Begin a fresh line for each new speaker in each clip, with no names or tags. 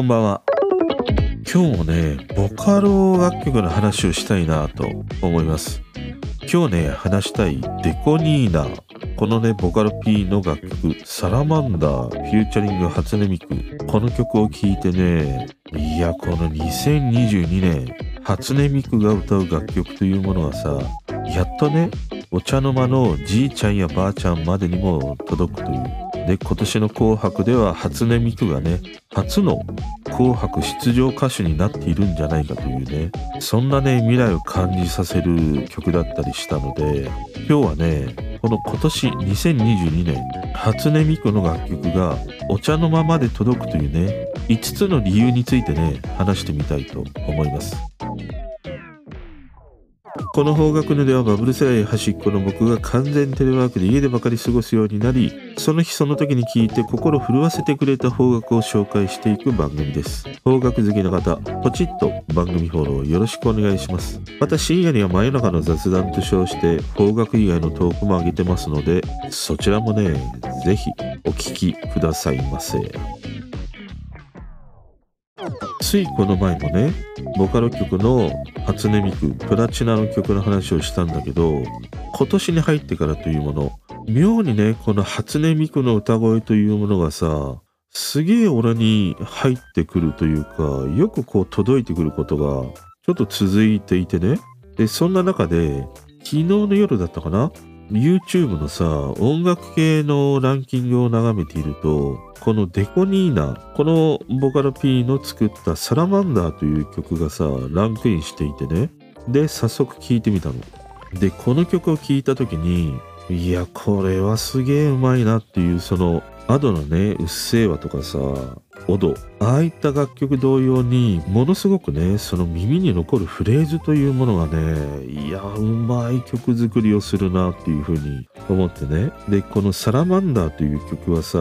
こんばんは。今日もね、ボカロ楽曲の話をしたいなと思います。今日ね、話したいデコニーナ。このね、ボカロ P の楽曲、サラマンダー、フューチャリング初音ミク。この曲を聴いてね、いや、この2022年、初音ミクが歌う楽曲というものはさ、やっとね、お茶の間のじいちゃんやばあちゃんまでにも届くという。で、今年の紅白では初音ミクがね、初の紅白出場歌手になっているんじゃないかというね、そんなね、未来を感じさせる曲だったりしたので、今日はね、この今年2022年、初音ミクの楽曲がお茶の間まで届くというね、5つの理由についてね、話してみたいと思います。この方角のではバブル世代端っこの僕が完全テレワークで家でばかり過ごすようになり、その日その時に聞いて心震わせてくれた方角を紹介していく番組です。方角好きの方、ポチッと番組フォローよろしくお願いします。また深夜には真夜中の雑談と称して方角以外のトークも上げてますので、そちらもね、ぜひお聞きくださいませ。ついこの前もね、ボカロ曲の初音ミク、プラチナの曲の話をしたんだけど、今年に入ってからというもの、妙にね、この初音ミクの歌声というものがさ、すげえ俺に入ってくるというか、よくこう届いてくることがちょっと続いていてね。で、そんな中で、昨日の夜だったかな？YouTube のさ、音楽系のランキングを眺めていると、このデコニーナ、このボカロ P の作ったサラマンダーという曲がさ、ランクインしていてね。で、早速聴いてみたの。で、この曲を聴いた時に、いや、これはすげえうまいなっていう、その、アドのね、うっせぇわとかさ、オド、ああいった楽曲同様に、ものすごくね、その耳に残るフレーズというものがね、いや、うまい曲作りをするなっていうふうに思ってね。で、このサラマンダーという曲はさ、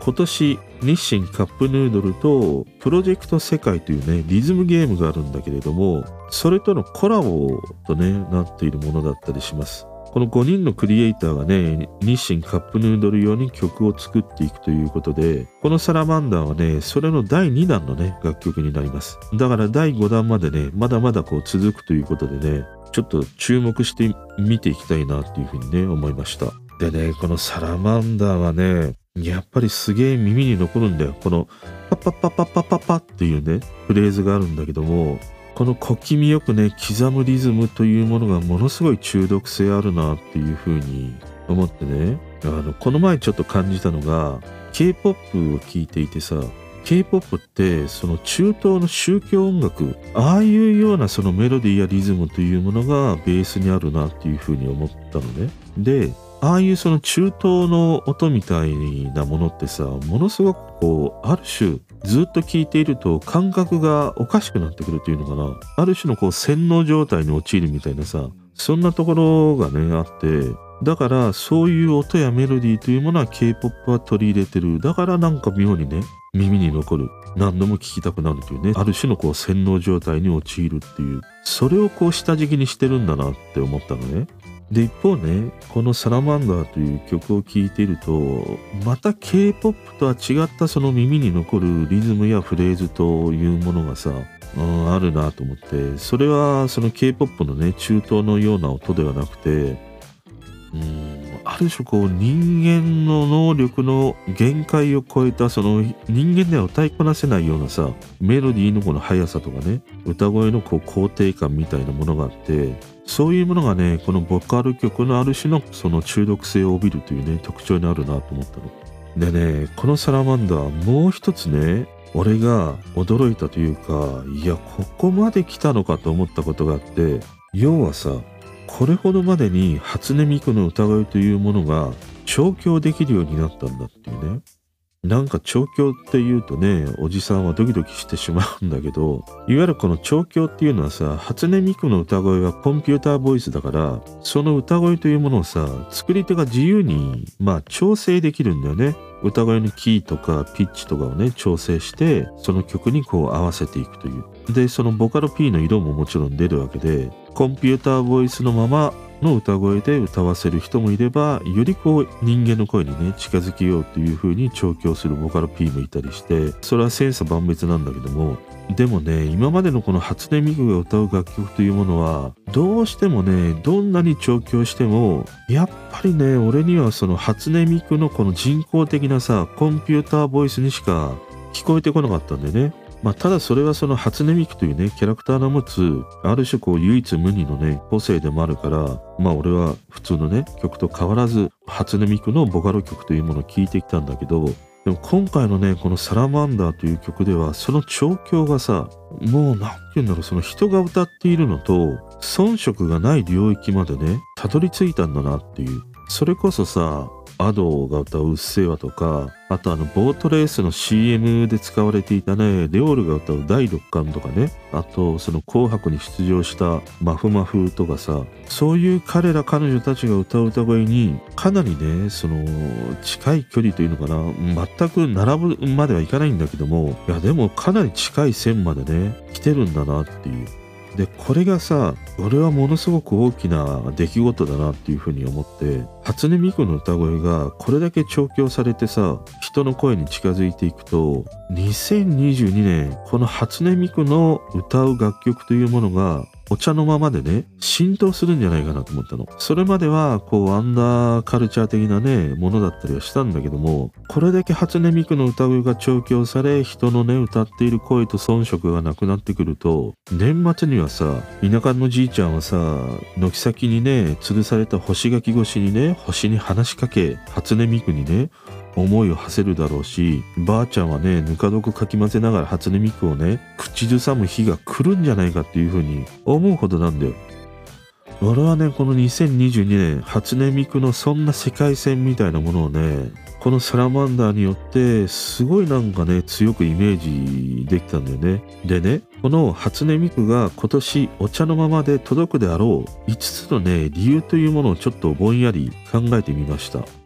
今年、日清カップヌードルと、プロジェクト世界というね、リズムゲームがあるんだけれども、それとのコラボとね、なっているものだったりします。この5人のクリエイターがね、日清カップヌードル用に曲を作っていくということで、このサラマンダーはね、それの第2弾のね、楽曲になります。だから第5弾までね、まだまだこう続くということでね、ちょっと注目して見ていきたいなっていうふうにね、思いました。でね、このサラマンダーはね、やっぱりすげえ耳に残るんだよ。このパッパッパッパッパッパッパっていうね、フレーズがあるんだけども、この小気味よくね、刻むリズムというものがものすごい中毒性あるなっていうふうに思ってね、あの、この前ちょっと感じたのが、K-POP を聴いていてさ、K-POP ってその中東の宗教音楽、ああいうようなそのメロディーやリズムというものがベースにあるなっていうふうに思ったのね。で、ああいうその中東の音みたいなものってさ、ものすごくこう、ある種、ずっと聴いていると感覚がおかしくなってくるというのかな。ある種のこう洗脳状態に陥るみたいなさ、そんなところがね、あって、だからそういう音やメロディーというものは K-POP は取り入れてる。だからなんか妙にね、耳に残る。何度も聴きたくなるというね、ある種のこう洗脳状態に陥るっていう、それをこう下敷きにしてるんだなって思ったのね。で、一方ね、このサラマンダーという曲を聴いていると、また K-POP とは違ったその耳に残るリズムやフレーズというものがさ、うん、あるなと思って、それはその K-POP のね、中東のような音ではなくて、うん、ある種こう人間の能力の限界を超えたその人間では歌いこなせないようなさメロディーのこの速さとかね歌声のこう肯定感みたいなものがあってそういうものがねこのボカル曲のある種のその中毒性を帯びるというね特徴にあるなと思ったの。でねこのサラマンダーもう一つね俺が驚いたというかいやここまで来たのかと思ったことがあって要はさこれほどまでに初音ミクの歌声というものが調教できるようになったんだっていうね。なんか調教っていうとね、おじさんはドキドキしてしまうんだけど、いわゆるこの調教っていうのはさ、初音ミクの歌声はコンピューターボイスだから、その歌声というものをさ、作り手が自由に、まあ調整できるんだよね。歌声のキーとかピッチとかをね、調整して、その曲にこう合わせていくという。で、そのボカロ P の色ももちろん出るわけで、コンピューターボイスのままの歌声で歌わせる人もいればよりこう人間の声にね近づけようという風に調教するボカロ P もいたりしてそれは千差万別なんだけどもでもね今までのこの初音ミクが歌う楽曲というものはどうしてもねどんなに調教してもやっぱりね俺にはその初音ミクのこの人工的なさコンピューターボイスにしか聞こえてこなかったんでね。まあ、ただそれはその初音ミクというね、キャラクターの持つ、ある種こう唯一無二のね、個性でもあるから、まあ俺は普通のね、曲と変わらず、初音ミクのボカロ曲というものを聴いてきたんだけど、でも今回のね、このサラマンダーという曲では、その調教がさ、もう何て言うんだろう、その人が歌っているのと、遜色がない領域までね、たどり着いたんだなっていう。それこそさ、アドが歌ううっせぇわとか、あとあの、ボートレースの CM で使われていたね、レオールが歌う第6巻とかね、あと、その紅白に出場したマフマフとかさ、そういう彼ら彼女たちが歌う歌声に、かなりね、その、近い距離というのかな、全く並ぶまではいかないんだけども、いや、でもかなり近い線までね、来てるんだなっていう。でこれがさ俺はものすごく大きな出来事だなっていうふうに思って初音ミクの歌声がこれだけ調教されてさ人の声に近づいていくと2022年この初音ミクの歌う楽曲というものがお茶のままでね、浸透するんじゃないかなと思ったの。それまでは、こう、アンダーカルチャー的なね、ものだったりはしたんだけども、これだけ初音ミクの歌声が調教され、人のね、歌っている声と遜色がなくなってくると、年末にはさ、田舎のじいちゃんはさ、軒先にね、吊るされた干し柿越しにね、星に話しかけ、初音ミクにね、思いを馳せるだろうし、ばあちゃんはね、ぬか床かき混ぜながら初音ミクをね、口ずさむ日が来るんじゃないかっていうふうに思うほどなんだよ。俺はね、この2022年、初音ミクのそんな世界線みたいなものをね、このサラマンダーによってすごいなんかね強くイメージできたんだよね。でねこの初音ミクが今年お茶のままで届くであろう5つのね理由というものをちょっとぼんやり考えてみました。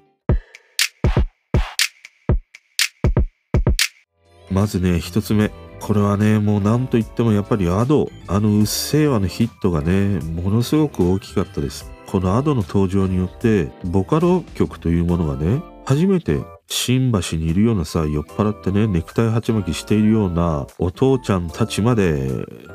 まずね、一つ目。これはね、もう何と言ってもやっぱりアド、あのうっせぇわのヒットがね、ものすごく大きかったです。このアドの登場によって、ボカロ曲というものがね、初めて新橋にいるようなさ、酔っ払ってね、ネクタイ鉢巻きしているようなお父ちゃんたちまで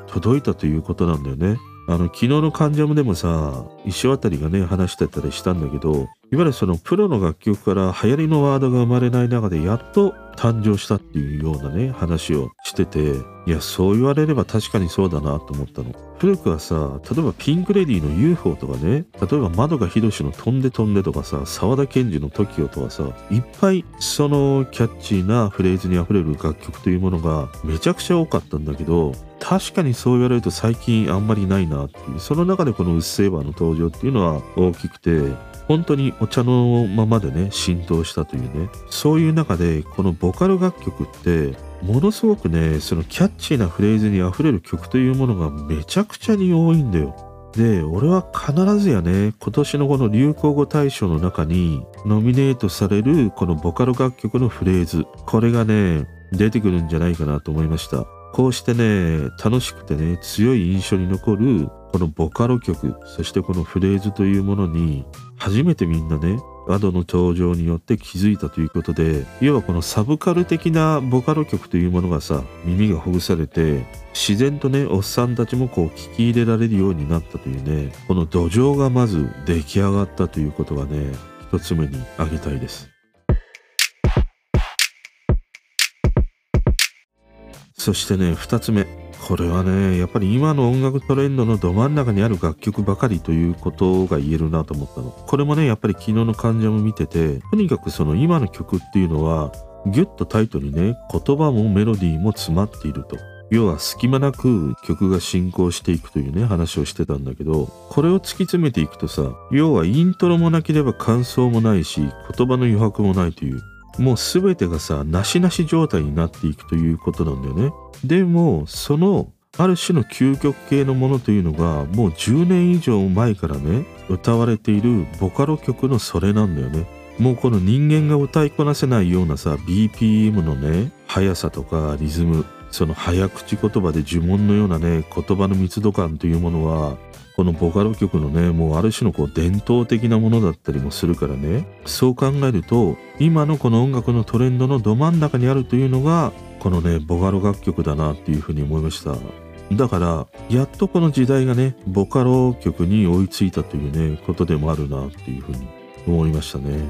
届いたということなんだよね。あの、昨日の関ジャムでもさ、石渡がね、話してたりしたんだけど、いわゆるそのプロの楽曲から流行りのワードが生まれない中でやっと誕生したっていうようなね、話をしてて、いや、そう言われれば確かにそうだなと思ったの。古くはさ、例えばピンクレディーの UFO とかね、例えば窓が博の飛んで飛んでとかさ、沢田研二の TOKIO とかさ、いっぱいそのキャッチーなフレーズに溢れる楽曲というものがめちゃくちゃ多かったんだけど、確かにそう言われると最近あんまりないなっていう、その中でこのうっせぇわの登場っていうのは大きくて、本当にお茶のままでね、浸透したというね、そういう中でこのボカロ楽曲ってものすごくね、そのキャッチーなフレーズに溢れる曲というものがめちゃくちゃに多いんだよ。で、俺は必ずやね、今年のこの流行語大賞の中にノミネートされるこのボカロ楽曲のフレーズ、これがね、出てくるんじゃないかなと思いました。こうしてね、楽しくてね、強い印象に残る、このボカロ曲、そしてこのフレーズというものに、初めてみんなね、アドの登場によって気づいたということで、要はこのサブカル的なボカロ曲というものがさ、耳がほぐされて、自然とね、おっさんたちもこう聞き入れられるようになったというね、この土壌がまず出来上がったということがね、一つ目に挙げたいです。そしてね、二つ目。これはね、やっぱり今の音楽トレンドのど真ん中にある楽曲ばかりということが言えるなと思ったの。これもね、やっぱり昨日の患者も見てて、とにかくその今の曲っていうのは、ギュッとタイトにね、言葉もメロディーも詰まっていると。要は隙間なく曲が進行していくというね話をしてたんだけどこれを突き詰めていくとさ要はイントロもなければ感想もないし言葉の余白もないというもう全てがさ、なしなし状態になっていくということなんだよね。でも、その、ある種の究極系のものというのが、もう10年以上前からね、歌われているボカロ曲のそれなんだよね。もうこの人間が歌いこなせないようなさ、BPM のね、速さとかリズム、その早口言葉で呪文のようなね、言葉の密度感というものは、このボカロ曲のねもうある種のこう伝統的なものだったりもするからね。そう考えると今のこの音楽のトレンドのど真ん中にあるというのがこのねボカロ楽曲だなっていうふうに思いました。だからやっとこの時代がねボカロ曲に追いついたというねことでもあるなっていうふうに思いましたね。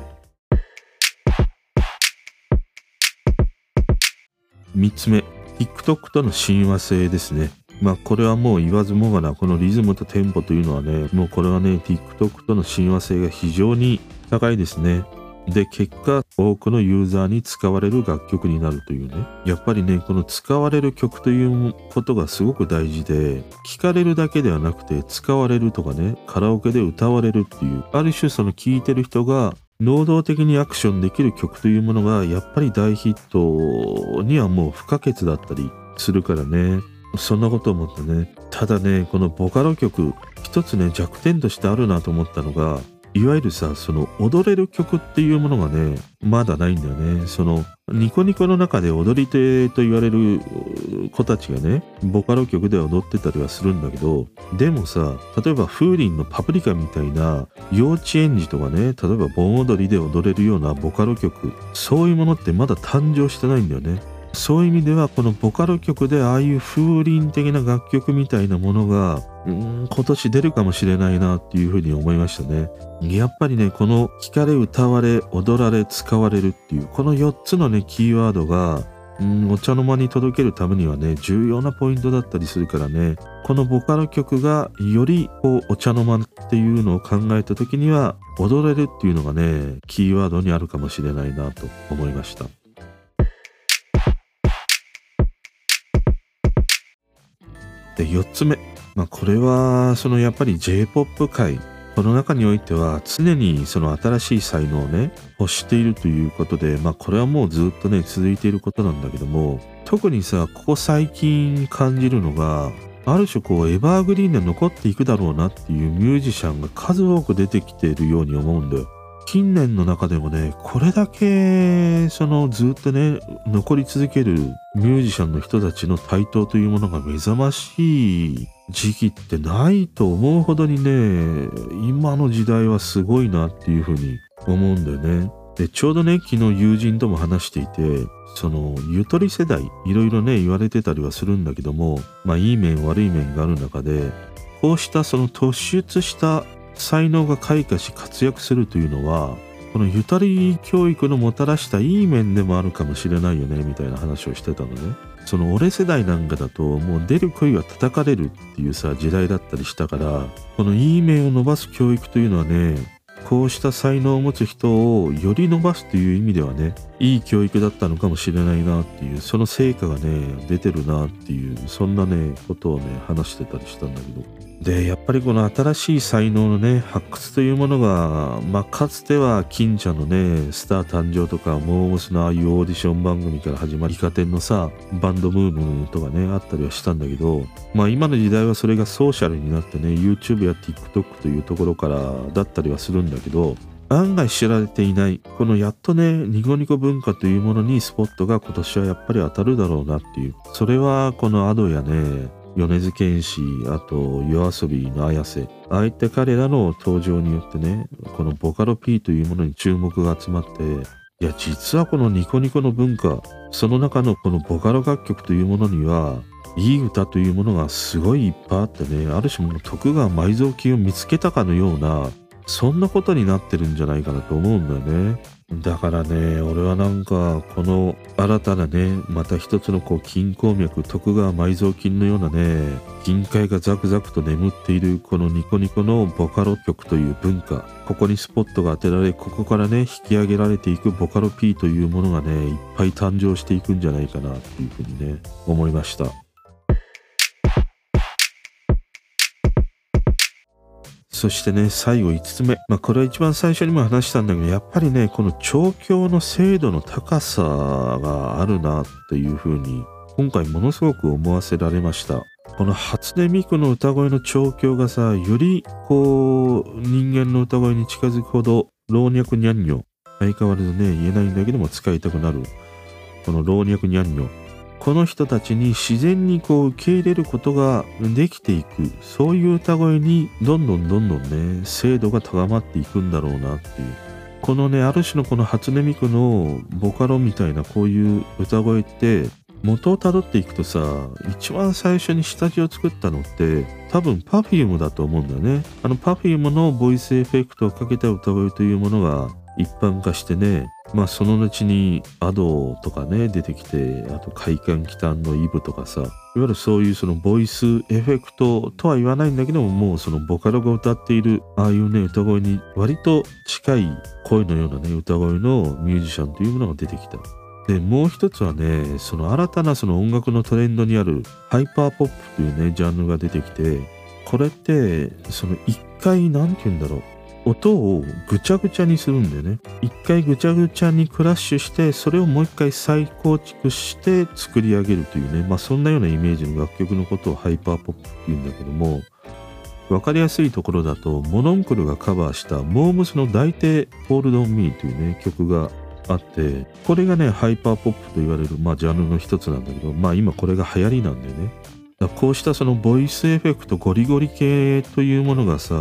3つ目 TikTok との親和性ですね。まあこれはもう言わずもがなこのリズムとテンポというのはねもうこれはね TikTok との親和性が非常に高いですね。で結果多くのユーザーに使われる楽曲になるというね。やっぱりねこの使われる曲ということがすごく大事で聴かれるだけではなくて使われるとかねカラオケで歌われるっていうある種その聴いてる人が能動的にアクションできる曲というものがやっぱり大ヒットにはもう不可欠だったりするからね。そんなこと思ったね。ただねこのボカロ曲一つね弱点としてあるなと思ったのがいわゆるさその踊れる曲っていうものがねまだないんだよね。そのニコニコの中で踊り手と言われる子たちがねボカロ曲で踊ってたりはするんだけどでもさ例えば風鈴のパプリカみたいな幼稚園児とかね例えば盆踊りで踊れるようなボカロ曲そういうものってまだ誕生してないんだよね。そういう意味ではこのボカロ曲でああいう風鈴的な楽曲みたいなものがうん今年出るかもしれないなっていうふうに思いましたね。やっぱりねこの聴かれ歌われ踊られ使われるっていうこの4つのねキーワードがうんお茶の間に届けるためにはね重要なポイントだったりするからねこのボカロ曲がよりこうお茶の間っていうのを考えた時には踊れるっていうのがねキーワードにあるかもしれないなと思いました。で4つ目、まあ、これはそのやっぱり J-POP 界この中においては常にその新しい才能をね欲しているということでまあこれはもうずっとね続いていることなんだけども特にさここ最近感じるのがある種こうエバーグリーンで残っていくだろうなっていうミュージシャンが数多く出てきているように思うんだよ。近年の中でもねこれだけそのずっとね残り続けるミュージシャンの人たちの台頭というものが目覚ましい時期ってないと思うほどにね今の時代はすごいなっていうふうに思うんだよね。でちょうどね昨日友人とも話していてそのゆとり世代いろいろね言われてたりはするんだけどもまあいい面悪い面がある中でこうしたその突出した才能が開花し活躍するというのはこのゆたり教育のもたらしたいい面でもあるかもしれないよねみたいな話をしてたのね。その俺世代なんかだともう出る杭は叩かれるっていうさ時代だったりしたからこのいい面を伸ばす教育というのはねこうした才能を持つ人をより伸ばすという意味ではねいい教育だったのかもしれないなっていうその成果がね出てるなっていうそんなねことをね話してたりしたんだけど。でやっぱりこの新しい才能のね発掘というものが、まあ、かつては近所のねスター誕生とかモームスのああいうオーディション番組から始まり家庭のさバンドムームとかねあったりはしたんだけどまあ今の時代はそれがソーシャルになってね YouTube や TikTok というところからだったりはするんだけど案外知られていないこのやっとねニコニコ文化というものにスポットが今年はやっぱり当たるだろうなっていう。それはこのアドやね米津玄師あと夜遊びの綾瀬。ああいった彼らの登場によってねこのボカロ P というものに注目が集まっていや実はこのニコニコの文化その中のこのボカロ楽曲というものにはいい歌というものがすごいいっぱいあってねある種も徳川埋蔵金を見つけたかのようなそんなことになってるんじゃないかなと思うんだよね。だからね、俺はなんか、この新たなね、また一つのこう、金鉱脈、徳川埋蔵金のようなね、銀塊がザクザクと眠っているこのニコニコのボカロ曲という文化、ここにスポットが当てられ、ここからね、引き上げられていくボカロ P というものがね、いっぱい誕生していくんじゃないかなっていうふうにね、思いました。そしてね、最後5つ目。まあ、これは一番最初にも話したんだけど、やっぱりね、この調教の精度の高さがあるなっていう風に、今回ものすごく思わせられました。この初音ミクの歌声の調教がさ、よりこう、人間の歌声に近づくほど、老若にゃんにょ、相変わらずね、言えないんだけども使いたくなる、この老若にゃんにょ。この人たちに自然にこう受け入れることができていく。そういう歌声にどんどんどんどんね精度が高まっていくんだろうなっていう。このねある種のこの初音ミクのボカロみたいなこういう歌声って元をたどっていくとさ一番最初に下地を作ったのって多分 Perfume だと思うんだよね。あの Perfume のボイスエフェクトをかけた歌声というものが一般化してねまあその後に Ado とかね出てきてあと廻廻奇譚の Eve とかさいわゆるそういうそのボイスエフェクトとは言わないんだけどももうそのボカロが歌っているああいうね歌声に割と近い声のようなね歌声のミュージシャンというものが出てきた。でもう一つはねその新たなその音楽のトレンドにあるハイパーポップというねジャンルが出てきてこれってその一回何て言うんだろう。音をぐちゃぐちゃにするんだよね。一回ぐちゃぐちゃにクラッシュしてそれをもう一回再構築して作り上げるというね。まあそんなようなイメージの楽曲のことをハイパーポップって言うんだけどもわかりやすいところだとモノンクルがカバーしたモームスの抱いて HOLD ON ME というね曲があってこれがねハイパーポップと言われるまあジャンルの一つなんだけどまあ今これが流行りなんだよね。こうしたそのボイスエフェクトゴリゴリ系というものがさ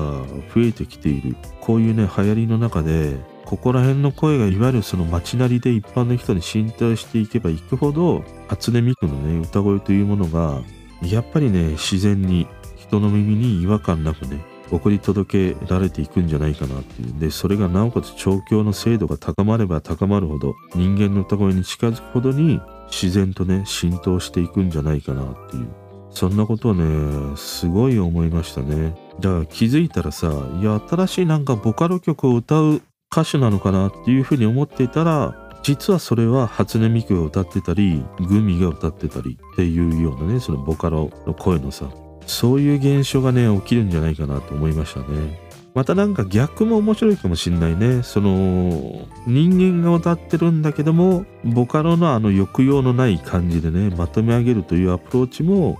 増えてきている。こういうね流行りの中でここら辺の声がいわゆるその街なりで一般の人に浸透していけばいくほど初音ミクのね歌声というものがやっぱりね自然に人の耳に違和感なくね送り届けられていくんじゃないかなっていう。でそれがなおかつ調教の精度が高まれば高まるほど人間の歌声に近づくほどに自然とね浸透していくんじゃないかなっていう。そんなことをねすごい思いましたね。だから気づいたらさいや新しいなんかボカロ曲を歌う歌手なのかなっていうふうに思っていたら実はそれは初音ミクが歌ってたりグミが歌ってたりっていうようなねそのボカロの声のさそういう現象がね起きるんじゃないかなと思いましたね。またなんか逆も面白いかもしんないね。その人間が歌ってるんだけどもボカロのあの抑揚のない感じでねまとめ上げるというアプローチも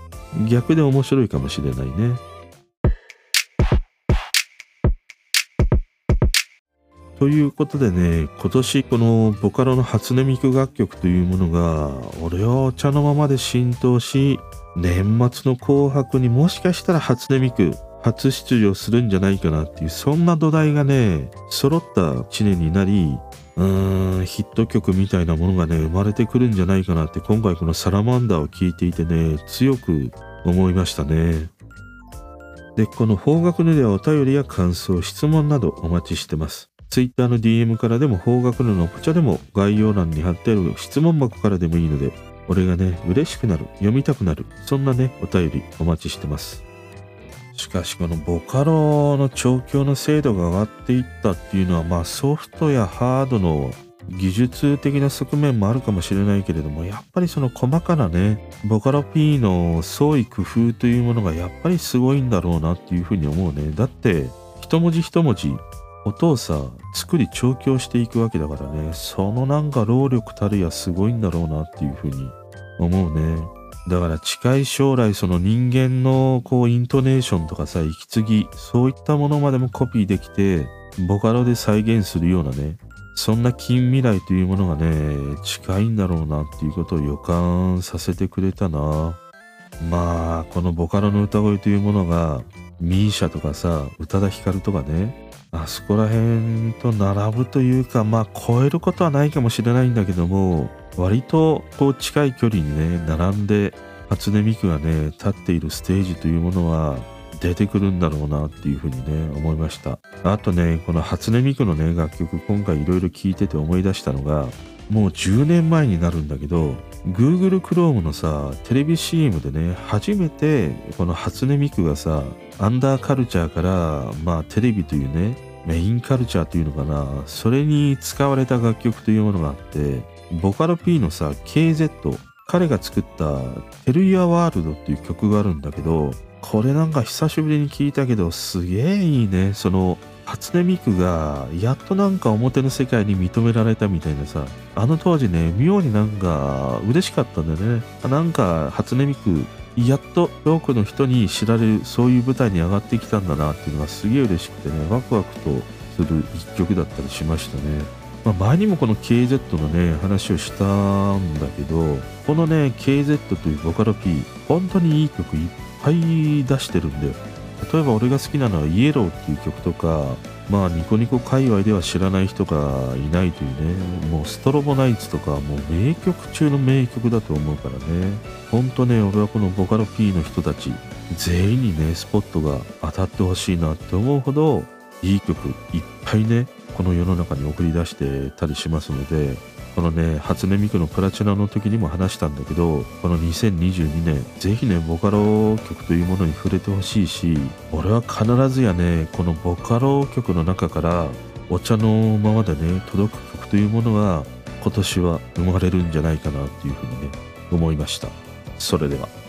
逆で面白いかもしれないね。ということでね、今年このボカロの初音ミク楽曲というものが、俺はお茶のままで浸透し、年末の紅白にもしかしたら初音ミク初出場するんじゃないかなっていう、そんな土台がね、揃った1年になり、ヒット曲みたいなものがね、生まれてくるんじゃないかなって、今回このサラマンダーを聞いていてね、強く思いましたね。で、この方角ぬではお便りや感想、質問などお待ちしてます。Twitter の DM からでも方角ぬのポチャでも概要欄に貼ってある質問箱からでもいいので、俺がね、嬉しくなる、読みたくなる、そんなね、お便りお待ちしてます。しかしこのボカロの調教の精度が上がっていったっていうのはまあソフトやハードの技術的な側面もあるかもしれないけれどもやっぱりその細かなねボカロ P の創意工夫というものがやっぱりすごいんだろうなっていうふうに思うね。だって一文字一文字音をさ作り調教していくわけだからね。そのなんか労力たるやすごいんだろうなっていうふうに思うね。だから近い将来その人間のこうイントネーションとかさ息継ぎそういったものまでもコピーできてボカロで再現するようなねそんな近未来というものがね、近いんだろうなっていうことを予感させてくれたな。まあ、このボカロの歌声というものが、ミーシャとかさ、宇多田ヒカルとかね、あそこら辺と並ぶというか、まあ、超えることはないかもしれないんだけども、割とこう近い距離にね、並んで、初音ミクがね、立っているステージというものは、出てくるんだろうなっていうふうにね思いました。あとねこの初音ミクのね楽曲今回いろいろ聴いてて思い出したのがもう10年前になるんだけど Google Chrome のさテレビ CM でね初めてこの初音ミクがさアンダーカルチャーからまあテレビというねメインカルチャーというのかなそれに使われた楽曲というものがあってボカロ P のさ KZ 彼が作った「テルイアワールド」っていう曲があるんだけどこれなんか久しぶりに聞いたけどすげえいいね。その初音ミクがやっとなんか表の世界に認められたみたいなさあの当時ね妙になんか嬉しかったんだよね。なんか初音ミクやっと多くの人に知られるそういう舞台に上がってきたんだなっていうのがすげえ嬉しくてねワクワクとする一曲だったりしましたね。まあ、前にもこの KZ のね話をしたんだけどこのね KZ というボカロ P 本当にいい曲いっぱい出してるんだよ。例えば俺が好きなのは「イエロー」っていう曲とかまあニコニコ界隈では知らない人がいないというねもうストロボナイツとかもう名曲中の名曲だと思うからね。ほんとね俺はこのボカロ P の人たち全員にねスポットが当たってほしいなって思うほどいい曲いっぱいねこの世の中に送り出してたりしますのでこのね初音ミクのプラチナの時にも話したんだけどこの2022年ぜひねボカロ曲というものに触れてほしいし俺は必ずやねこのボカロ曲の中からお茶のままでね届く曲というものが今年は生まれるんじゃないかなっていうふうにね思いました。それでは。